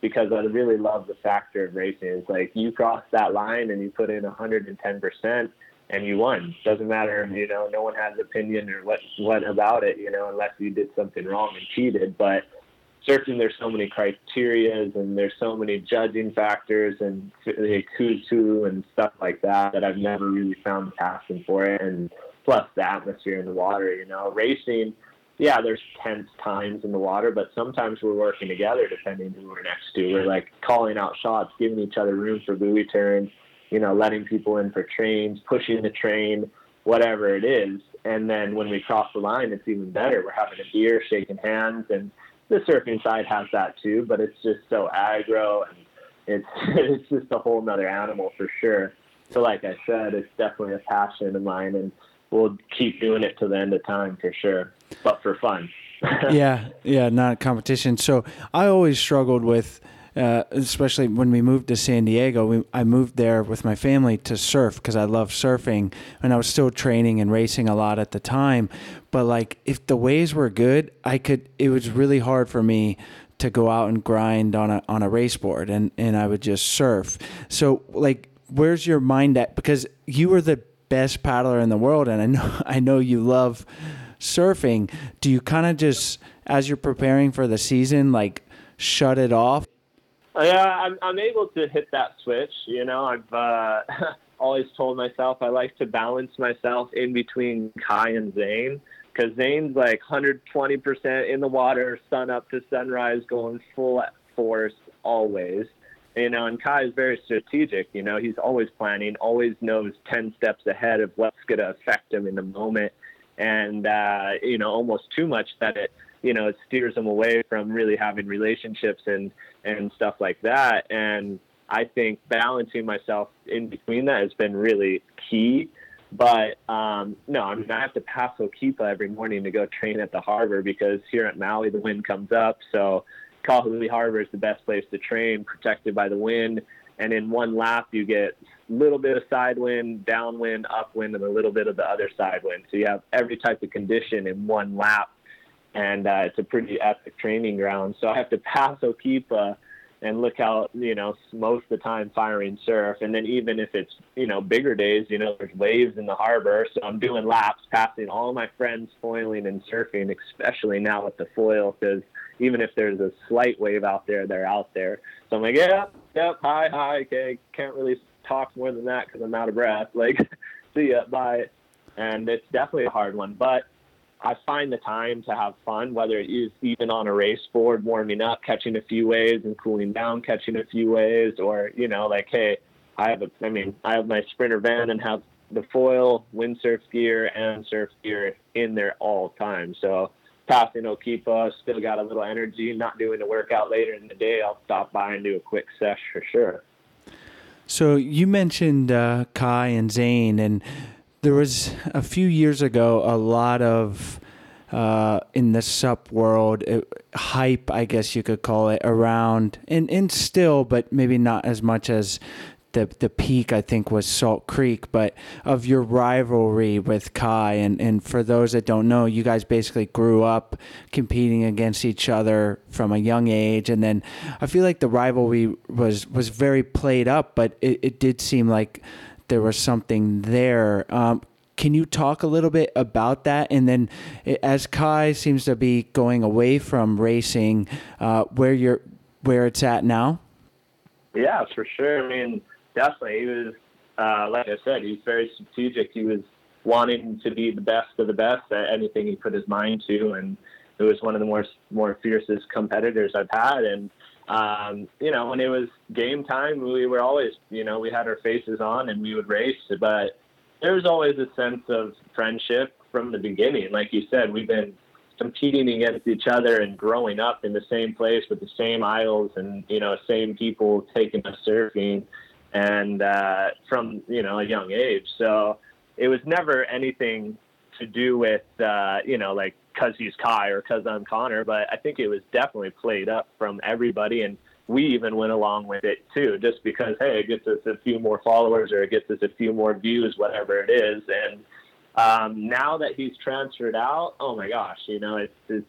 because I really love the factor of racing. It's like you cross that line and you put in 110% and you won. Doesn't matter, you know, no one has opinion or what, what about it, you know, unless you did something wrong and cheated. But surfing there's so many criterias and there's so many judging factors and like who's who and stuff like that that I've never really found the passion for it and plus the atmosphere in the water you know racing yeah, there's tense times in the water, but sometimes we're working together depending who we're next to. We're like calling out shots, giving each other room for buoy turns, you know, letting people in for trains, pushing the train, whatever it is. And then when we cross the line, it's even better. We're having a beer, shaking hands, and the surfing side has that too, but it's just so aggro and it's *laughs* it's just a whole nother animal for sure. So like I said, it's definitely a passion of mine and we'll keep doing it to the end of time for sure. But for fun. *laughs* yeah, yeah, not competition. So I always struggled with uh, especially when we moved to San Diego, we, I moved there with my family to surf because I love surfing and I was still training and racing a lot at the time. But like, if the waves were good, I could, it was really hard for me to go out and grind on a, on a race board and, and I would just surf. So like, where's your mind at? Because you were the best paddler in the world and I know, *laughs* I know you love surfing. Do you kind of just, as you're preparing for the season, like shut it off? Yeah, I'm I'm able to hit that switch. You know, I've uh, *laughs* always told myself I like to balance myself in between Kai and Zane because Zane's like 120% in the water, sun up to sunrise, going full force always. You know, and Kai is very strategic. You know, he's always planning, always knows 10 steps ahead of what's going to affect him in the moment, and uh, you know, almost too much that it you know it steers them away from really having relationships and and stuff like that. And I think balancing myself in between that has been really key. But um, no, I mean I have to pass Okipa every morning to go train at the harbor because here at Maui the wind comes up. So Kahului Harbor is the best place to train, protected by the wind. And in one lap, you get a little bit of side wind, downwind, upwind, and a little bit of the other side wind. So you have every type of condition in one lap and uh, it's a pretty epic training ground. So I have to *laughs* pass Okipa and look out, you know, most of the time firing surf. And then even if it's, you know, bigger days, you know, there's waves in the harbor. So I'm doing laps, passing all my friends foiling and surfing, especially now with the foil, because even if there's a slight wave out there, they're out there. So I'm like, yeah, yep, hi, hi, okay. Can't really talk more than that because I'm out of breath. *laughs* Like, see ya, bye. And it's definitely a hard one. But I find the time to have fun, whether it is even on a race board, warming up, catching a few waves and cooling down, catching a few waves, or, you know, like, hey, I have a, I mean, I have my sprinter van and have the foil, windsurf gear, and surf gear in there all the time. So passing Okipa, still got a little energy, not doing the workout later in the day, I'll stop by and do a quick sesh for sure. So you mentioned uh, Kai and Zane, and there was a few years ago a lot of uh, in the sup world it, hype, I guess you could call it, around and and still, but maybe not as much as the the peak I think was Salt Creek, but of your rivalry with Kai and and for those that don't know, you guys basically grew up competing against each other from a young age, and then I feel like the rivalry was was very played up, but it, it did seem like there was something there. Um, can you talk a little bit about that? And then, as Kai seems to be going away from racing, uh, where you're, where it's at now. Yeah, for sure. I mean, definitely. He was, uh, like I said, he's very strategic. He was wanting to be the best of the best at anything he put his mind to, and it was one of the more more fiercest competitors I've had. And um, you know, when it was game time, we were always, you know, we had our faces on and we would race, but there was always a sense of friendship from the beginning. Like you said, we've been competing against each other and growing up in the same place with the same isles and, you know, same people taking us surfing and, uh, from, you know, a young age. So it was never anything to do with, uh, you know, like because he's Kai or because I'm Connor, but I think it was definitely played up from everybody, and we even went along with it too, just because hey, it gets us a few more followers or it gets us a few more views, whatever it is. And um, now that he's transferred out, oh my gosh, you know, it's, it's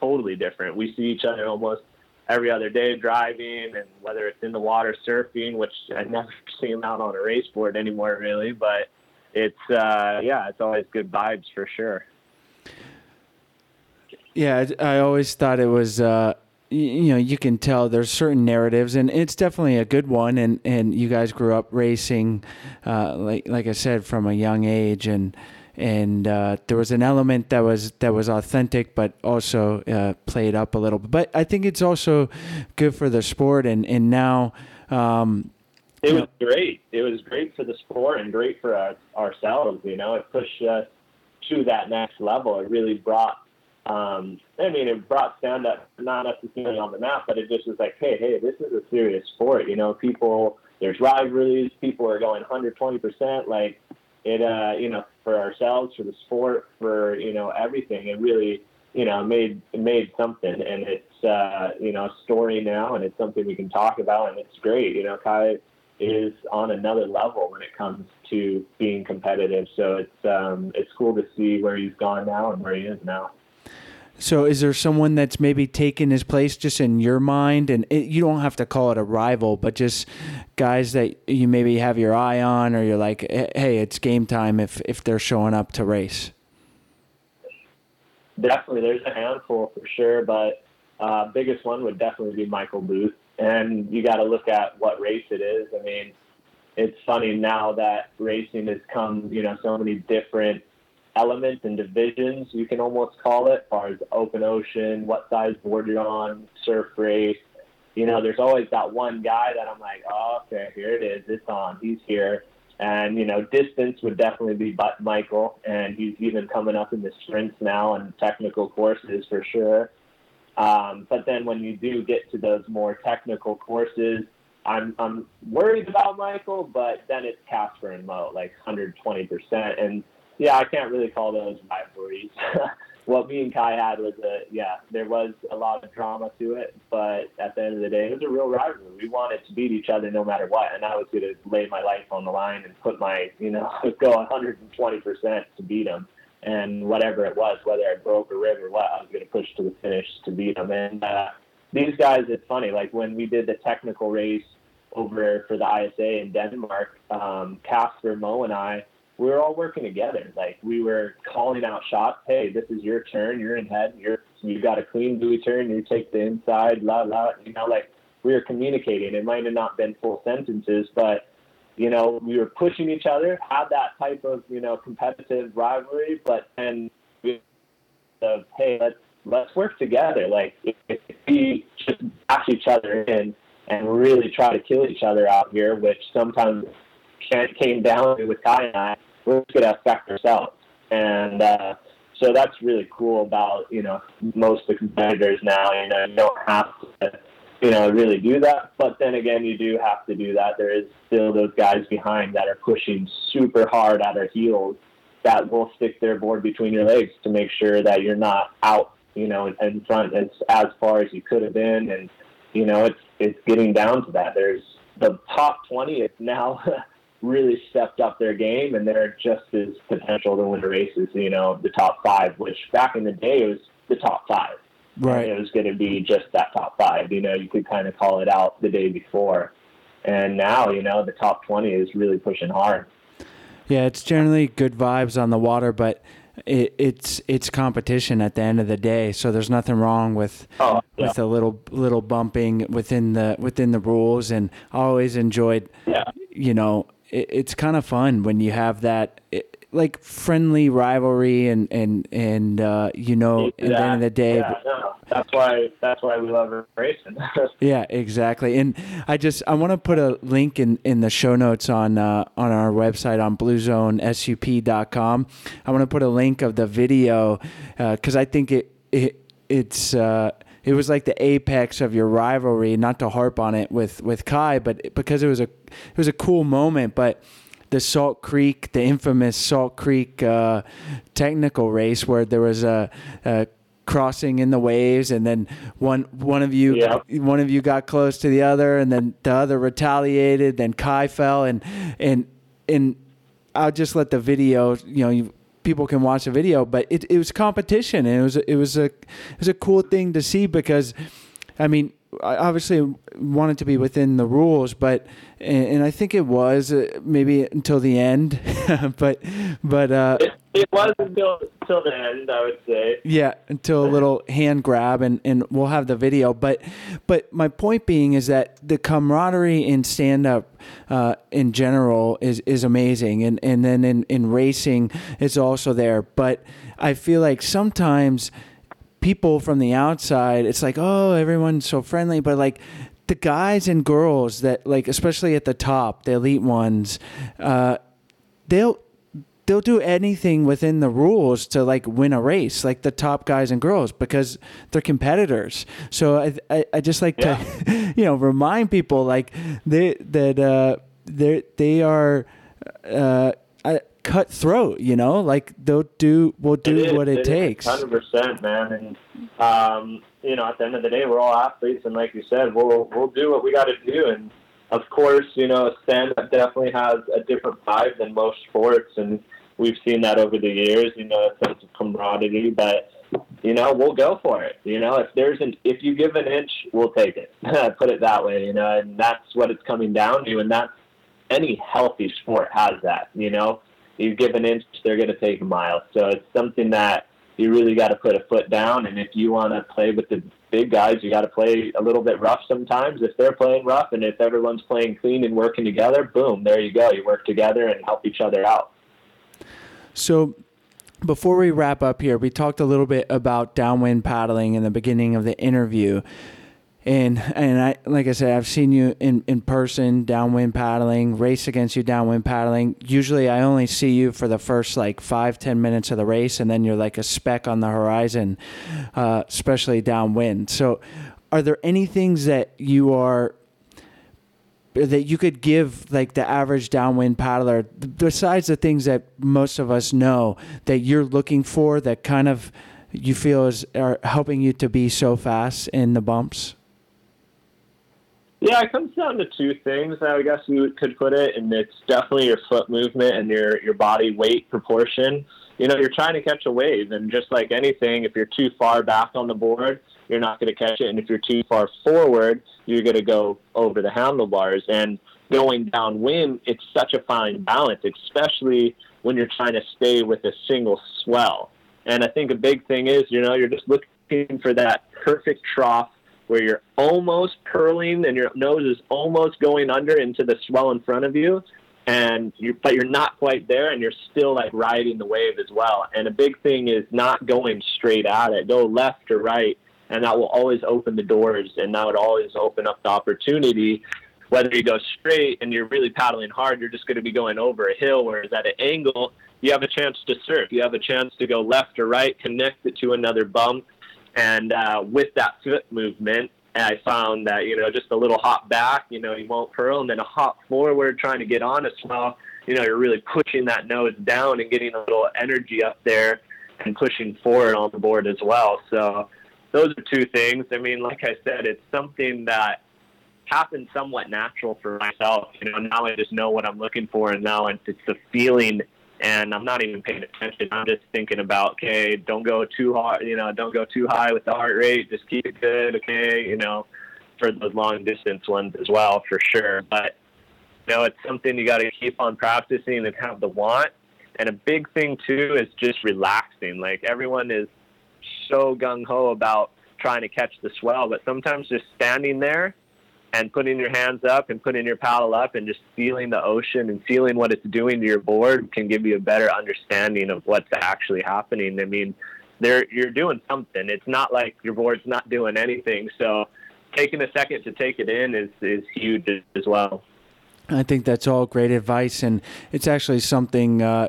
totally different. We see each other almost every other day driving, and whether it's in the water surfing, which I never *laughs* see him out on a race board anymore, really, but it's uh, yeah, it's always good vibes for sure. Yeah, I always thought it was. Uh, you know, you can tell there's certain narratives, and it's definitely a good one. And, and you guys grew up racing, uh, like like I said, from a young age, and and uh, there was an element that was that was authentic, but also uh, played up a little. bit. But I think it's also good for the sport, and and now. Um, it was great. It was great for the sport and great for our, ourselves. You know, it pushed us to that next level. It really brought um, I mean, it brought stand up not necessarily on the map, but it just was like, hey, hey, this is a serious sport. You know, people, there's rivalries, people are going 120%. Like, it, uh, you know, for ourselves, for the sport, for, you know, everything, it really, you know, made, made something. And it's, uh, you know, a story now, and it's something we can talk about, and it's great. You know, Kai is on another level when it comes to being competitive. So it's, um, it's cool to see where he's gone now and where he is now. So, is there someone that's maybe taken his place just in your mind? And it, you don't have to call it a rival, but just guys that you maybe have your eye on, or you're like, hey, it's game time if if they're showing up to race. Definitely, there's a handful for sure, but uh, biggest one would definitely be Michael Booth. And you got to look at what race it is. I mean, it's funny now that racing has come, you know, so many different elements and divisions, you can almost call it, as far as open ocean, what size board you're on, surf race. You know, there's always that one guy that I'm like, oh, okay, here it is. It's on. He's here. And, you know, distance would definitely be Michael. And he's even coming up in the sprints now and technical courses for sure. Um, but then when you do get to those more technical courses, I'm I'm worried about Michael, but then it's Casper and Mo, like 120%. And yeah, I can't really call those rivalries. *laughs* what me and Kai had was a yeah, there was a lot of drama to it, but at the end of the day, it was a real rivalry. We wanted to beat each other no matter what, and I was going to lay my life on the line and put my you know *laughs* go 120 percent to beat him. And whatever it was, whether I broke a rib or what, I was going to push to the finish to beat him. And uh, these guys, it's funny. Like when we did the technical race over for the ISA in Denmark, um, Casper, Mo, and I we were all working together. Like we were calling out shots. Hey, this is your turn. You're in head. You're you got a clean buoy turn. You take the inside. La la. You know, like we were communicating. It might have not been full sentences, but you know, we were pushing each other. Had that type of you know competitive rivalry, but then of hey, let's let's work together. Like if, if we just bash each other in and really try to kill each other out here, which sometimes came down with Kai and I, we're going to affect ourselves. And uh, so that's really cool about, you know, most of the competitors now. You know, you don't have to, you know, really do that. But then again, you do have to do that. There is still those guys behind that are pushing super hard at our heels that will stick their board between your legs to make sure that you're not out, you know, in front as, as far as you could have been. And, you know, it's, it's getting down to that. There's the top 20 is now *laughs* really stepped up their game and they're just as potential to win the races, you know, the top five, which back in the day was the top five. Right. It was going to be just that top five. You know, you could kind of call it out the day before. And now, you know, the top 20 is really pushing hard. Yeah, it's generally good vibes on the water, but it, it's it's competition at the end of the day. So there's nothing wrong with oh, yeah. with a little little bumping within the within the rules. And I always enjoyed, yeah. you know, it, it's kind of fun when you have that it, like friendly rivalry and and and uh, you know at the end of the day. Yeah, no, that's why that's why we love racing. *laughs* yeah, exactly. And I just I want to put a link in, in the show notes on uh, on our website on bluezonesup.com. I want to put a link of the video because uh, I think it it it's. Uh, it was like the apex of your rivalry. Not to harp on it with with Kai, but because it was a it was a cool moment. But the Salt Creek, the infamous Salt Creek uh, technical race, where there was a, a crossing in the waves and then one one of you yep. one of you got close to the other and then the other retaliated then Kai fell and and and I'll just let the video you know you people can watch the video, but it, it was competition and it was it was a it was a cool thing to see because, I mean, I obviously wanted to be within the rules, but and, and I think it was uh, maybe until the end, *laughs* but but uh, it, it, was until until the end, I would say. Yeah, until a little hand grab, and, and we'll have the video. But but my point being is that the camaraderie in stand up uh, in general is is amazing, and and then in in racing it's also there. But I feel like sometimes people from the outside, it's like oh everyone's so friendly, but like the guys and girls that like especially at the top, the elite ones, uh, they'll they'll do anything within the rules to like win a race, like the top guys and girls, because they're competitors. So I I, I just like Yeah. to *laughs* you know remind people like they that uh they they are uh uh, cutthroat. You know, like they'll do will do what it, takes. Hundred percent, man. And um, you know, at the end of the day, we're all athletes, and like you said, we'll we'll do what we got to do. And of course, you know, stand up definitely has a different vibe than most sports, and we've seen that over the years. You know, a sense of camaraderie, but. You know, we'll go for it. You know, if there's an if you give an inch, we'll take it. *laughs* Put it that way. You know, and that's what it's coming down to, and that's any healthy sport has that. You know, you give an inch, they're going to take a mile. So it's something that you really got to put a foot down. And if you want to play with the big guys, you got to play a little bit rough sometimes. If they're playing rough and if everyone's playing clean and working together, boom, there you go. You work together and help each other out. So before we wrap up here, we talked a little bit about downwind paddling in the beginning of the interview. And and I like I said, I've seen you in, in person downwind paddling, race against you downwind paddling. Usually I only see you for the first like five, ten minutes of the race and then you're like a speck on the horizon, uh, especially downwind. So are there any things that you are that you could give like the average downwind paddler besides the things that most of us know that you're looking for that kind of you feel is are helping you to be so fast in the bumps Yeah, it comes down to two things. I guess you could put it, and it's definitely your foot movement and your your body weight proportion. You know, you're trying to catch a wave, and just like anything, if you're too far back on the board, you're not going to catch it, and if you're too far forward, you're going to go over the handlebars. And going downwind, it's such a fine balance, especially when you're trying to stay with a single swell. And I think a big thing is, you know, you're just looking for that perfect trough where you're almost pearling and your nose is almost going under into the swell in front of you and you but you're not quite there and you're still like riding the wave as well. And a big thing is not going straight at it. Go left or right and that will always open the doors and that would always open up the opportunity. Whether you go straight and you're really paddling hard you're just going to be going over a hill whereas at an angle you have a chance to surf. You have a chance to go left or right connect it to another bump and uh, with that foot movement, I found that, you know, just a little hop back, you know, you won't curl, and then a hop forward trying to get on a swell, you know, you're really pushing that nose down and getting a little energy up there and pushing forward on the board as well. So those are two things. I mean, like I said, it's something that happened somewhat natural for myself. You know, now I just know what I'm looking for, and now it's the feeling and I'm not even paying attention. I'm just thinking about, okay, don't go too hard, you know, don't go too high with the heart rate. Just keep it good, okay, you know, for those long distance ones as well, for sure. But you know, it's something you got to keep on practicing and have the want. And a big thing too is just relaxing. Like everyone is so gung ho about trying to catch the swell, but sometimes just standing there and putting your hands up and putting your paddle up and just feeling the ocean and feeling what it's doing to your board can give you a better understanding of what's actually happening. I mean, there you're doing something. It's not like your board's not doing anything. So taking a second to take it in is is huge as well. I think that's all great advice, and it's actually something uh,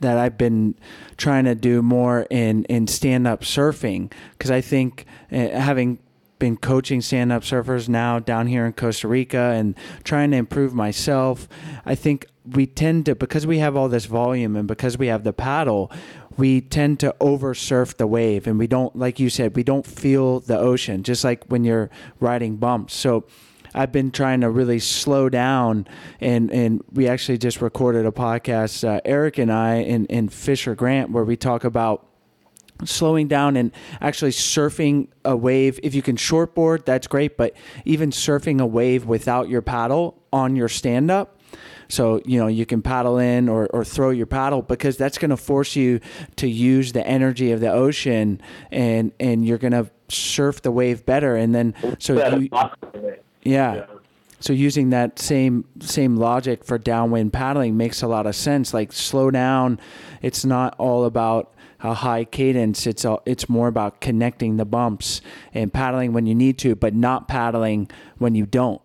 that I've been trying to do more in in stand up surfing because I think uh, having been coaching stand up surfers now down here in Costa Rica and trying to improve myself, I think we tend to because we have all this volume and because we have the paddle, we tend to over surf the wave and we don't like you said we don't feel the ocean just like when you're riding bumps. So I've been trying to really slow down, and and we actually just recorded a podcast, uh, Eric and I, and and Fisher Grant, where we talk about slowing down and actually surfing a wave. If you can shortboard, that's great, but even surfing a wave without your paddle on your stand up So, you know, you can paddle in or, or throw your paddle because that's going to force you to use the energy of the ocean and, and you're going to surf the wave better. And then, so you, yeah. Yeah. So using that same same logic for downwind paddling makes a lot of sense. Like slow down. It's not all about a high cadence. It's all, it's more about connecting the bumps and paddling when you need to, but not paddling when you don't.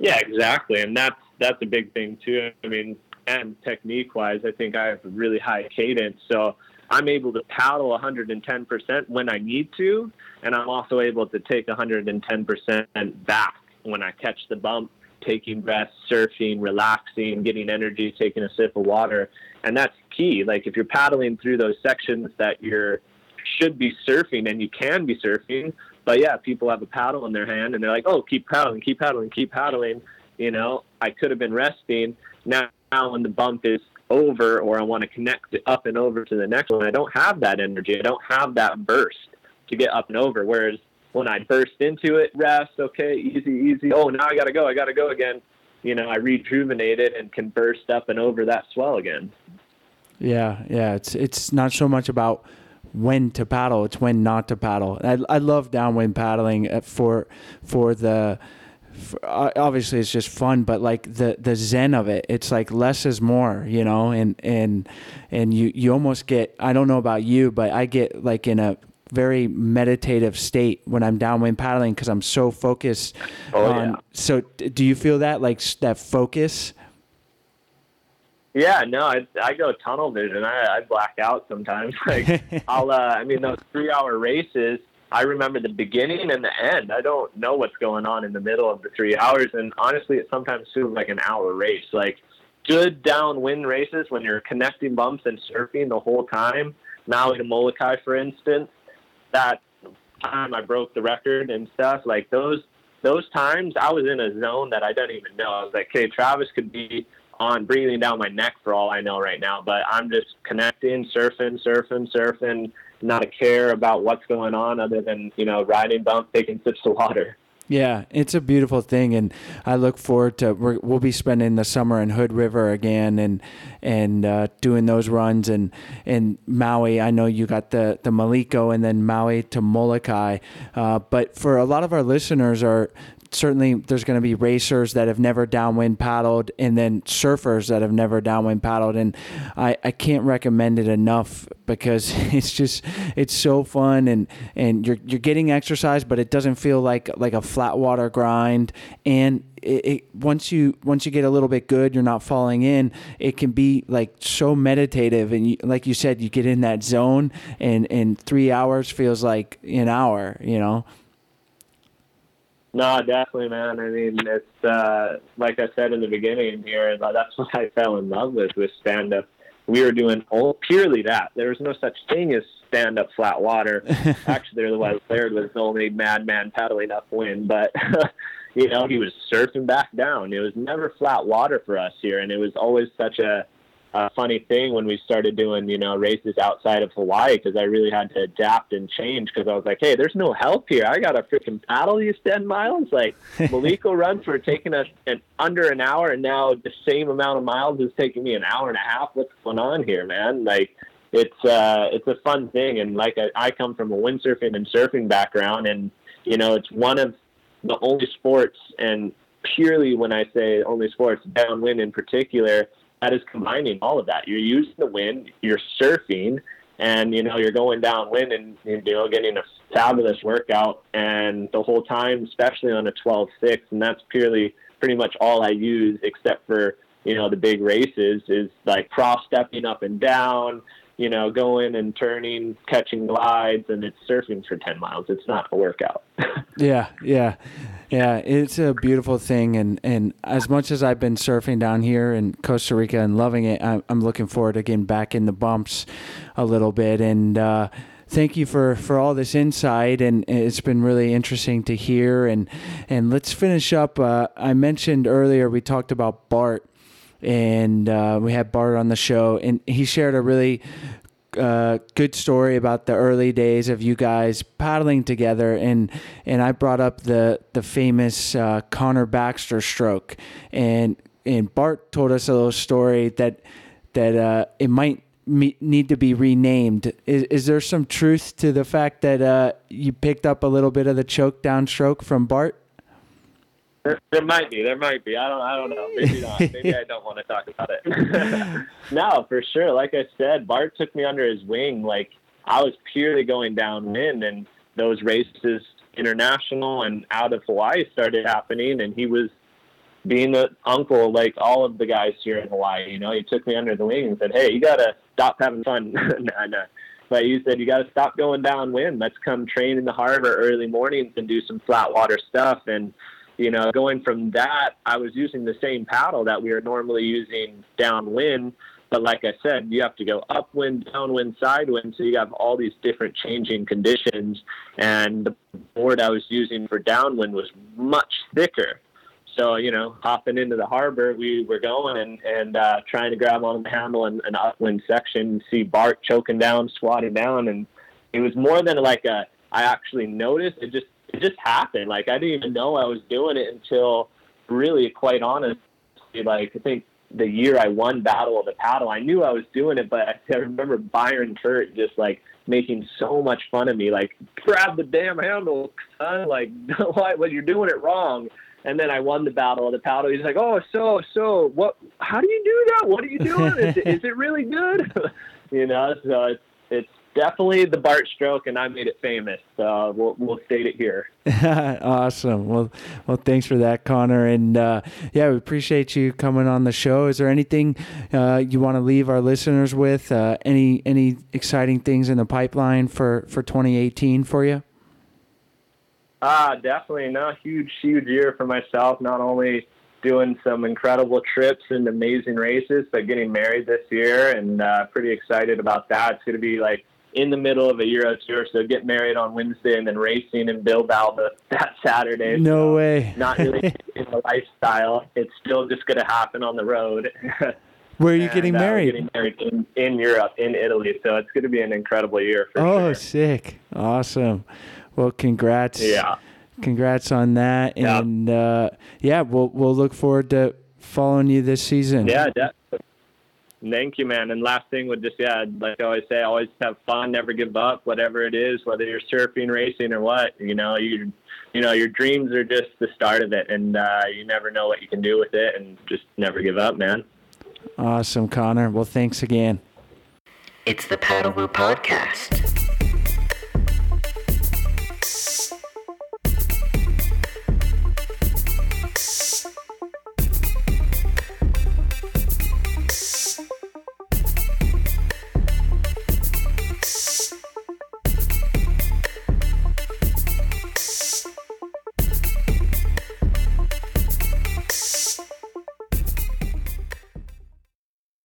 Yeah, exactly, and that's that's a big thing too. I mean, and technique wise, I think I have a really high cadence, so I'm able to paddle 110% when I need to, and I'm also able to take 110% back when I catch the bump, taking breaths, surfing, relaxing, getting energy, taking a sip of water, and that's key. Like if you're paddling through those sections that you're should be surfing and you can be surfing, but yeah, people have a paddle in their hand and they're like, "Oh, keep paddling, keep paddling, keep paddling." You know, I could have been resting. Now, now when the bump is over, or I want to connect it up and over to the next one, I don't have that energy. I don't have that burst to get up and over. Whereas when I burst into it, rest, okay, easy, easy. Oh, now I gotta go. I gotta go again. You know, I rejuvenate it and can burst up and over that swell again. Yeah, yeah. It's it's not so much about when to paddle; it's when not to paddle. I I love downwind paddling uh, for for the. For, obviously, it's just fun, but like the the zen of it, it's like less is more, you know, and and and you you almost get. I don't know about you, but I get like in a very meditative state when I'm downwind paddling because I'm so focused Oh, on. yeah. So, do you feel that like that focus? Yeah, no, I, I go tunnel vision. I, I black out sometimes. *laughs* Like *laughs* I'll, uh, I mean, those three-hour races. I remember the beginning and the end. I don't know what's going on in the middle of the three hours, and honestly, it sometimes feels like an hour race. Like good downwind races when you're connecting bumps and surfing the whole time. Maui to Molokai, for instance, that time I broke the record and stuff. Like those those times, I was in a zone that I don't even know. I was like, okay, Travis could be on breathing down my neck for all I know right now, but I'm just connecting, surfing, surfing, surfing, not a care about what's going on other than, you know, riding bump, taking sips of water. Yeah, it's a beautiful thing, and I look forward to. We're, we'll be spending the summer in Hood River again, and and uh, doing those runs, and and Maui. I know you got the the Maliko, and then Maui to Molokai. Uh, but for a lot of our listeners, are certainly there's going to be racers that have never downwind paddled, and then surfers that have never downwind paddled, and I I can't recommend it enough because *laughs* it's just it's so fun, and and you're you're getting exercise, but it doesn't feel like like a flat water grind, and it, it once you once you get a little bit good, you're not falling in. It can be like so meditative, and you, like you said, you get in that zone, and and three hours feels like an hour. You know. No, definitely, man. I mean, it's uh, like I said in the beginning here. That's what I fell in love with with stand up. We were doing all, purely that. There was no such thing as stand up flat water. *laughs* Actually, there was there was only madman paddling upwind, but *laughs* you know he was surfing back down. It was never flat water for us here, and it was always such a a funny thing when we started doing, you know, races outside of Hawaii because I really had to adapt and change because I was like, hey, there's no help here. I got to freaking paddle these 10 miles. Like, *laughs* Maliko runs were taking us an, under an hour, and now the same amount of miles is taking me an hour and a half. What's going on here, man? Like, it's uh, it's a fun thing, and like I, I come from a windsurfing and surfing background, and you know, it's one of the only sports, and purely when I say only sports, downwind in particular, that is combining all of that. You're using the wind, you're surfing, and you know you're going downwind and you know getting a fabulous workout, and the whole time, especially on a 12.6, and that's purely pretty much all I use, except for you know the big races, is like cross stepping up and down. You know, going and turning, catching glides, and it's surfing for 10 miles. It's not a workout. *laughs* Yeah, yeah, yeah. It's a beautiful thing, and and as much as I've been surfing down here in Costa Rica and loving it, I'm, I'm looking forward to getting back in the bumps a little bit. And uh, thank you for for all this insight, and it's been really interesting to hear. And and let's finish up. Uh, I mentioned earlier we talked about Bart and uh, we had Bart on the show, and he shared a really uh, good story about the early days of you guys paddling together, and and I brought up the the famous uh, Connor Baxter stroke, and and Bart told us a little story that that uh, it might me- need to be renamed. Is, is there some truth to the fact that uh, you picked up a little bit of the choke down stroke from Bart? There, there might be. There might be. I don't. I don't know. Maybe not. *laughs* Maybe I don't want to talk about it. *laughs* no, for sure. Like I said, Bart took me under his wing. Like I was purely going downwind, and those races, international and out of Hawaii, started happening, and he was being the uncle like all of the guys here in Hawaii. You know, he took me under the wing and said, "Hey, you gotta stop having fun." *laughs* nah, nah. But he said, "You gotta stop going downwind. Let's come train in the harbor early mornings and do some flat water stuff." And you know, going from that, I was using the same paddle that we are normally using downwind. But like I said, you have to go upwind, downwind, sidewind. So you have all these different changing conditions. And the board I was using for downwind was much thicker. So, you know, hopping into the harbor, we were going and, and uh, trying to grab on the handle in an upwind section, see Bart choking down, squatting down. And it was more than like a, I actually noticed. It just it just happened. Like I didn't even know I was doing it until really, quite honestly, like I think the year I won Battle of the Paddle, I knew I was doing it, but *laughs* I, remember Byron Kurt just like making so much fun of me, like grab the damn handle, son, like *laughs* what? Well, you're doing it wrong. And then I won the Battle of the Paddle. He's like, oh, so so what? How do you do that? What are you doing? is, is it really good? *laughs* you know, so it's it's definitely the Bart stroke, and I made it famous. So we'll we'll state it here. *laughs* awesome. Well, well, thanks for that, Connor. And uh, yeah, we appreciate you coming on the show. Is there anything uh, you want to leave our listeners with? Uh, any any exciting things in the pipeline for for 2018 for you? Ah, definitely. No, huge, huge year for myself. Not only doing some incredible trips and amazing races, but getting married this year, and uh, pretty excited about that. It's going to be like in the middle of a Euro tour, so get married on Wednesday and then racing in Bilbao the, *laughs* that Saturday. No so way. not really in the lifestyle. It's still just going to happen on the road. *laughs* Where are you and, getting uh, married? getting married in, in Europe, in Italy. So it's going to be an incredible year for you. oh, sure. sick. Awesome. Well, congrats. Yeah. Congrats on that. Yep. And uh, yeah, we'll, we'll look forward to following you this season. Yeah, definitely. Thank you, man. And last thing would just, yeah, like I always say, always have fun, never give up, whatever it is, whether you're surfing, racing, or what. You know, you, you know, your dreams are just the start of it, and uh, you never know what you can do with it, and just never give up, man. Awesome, Connor. Well, thanks again. It's the Paddle Woo Podcast.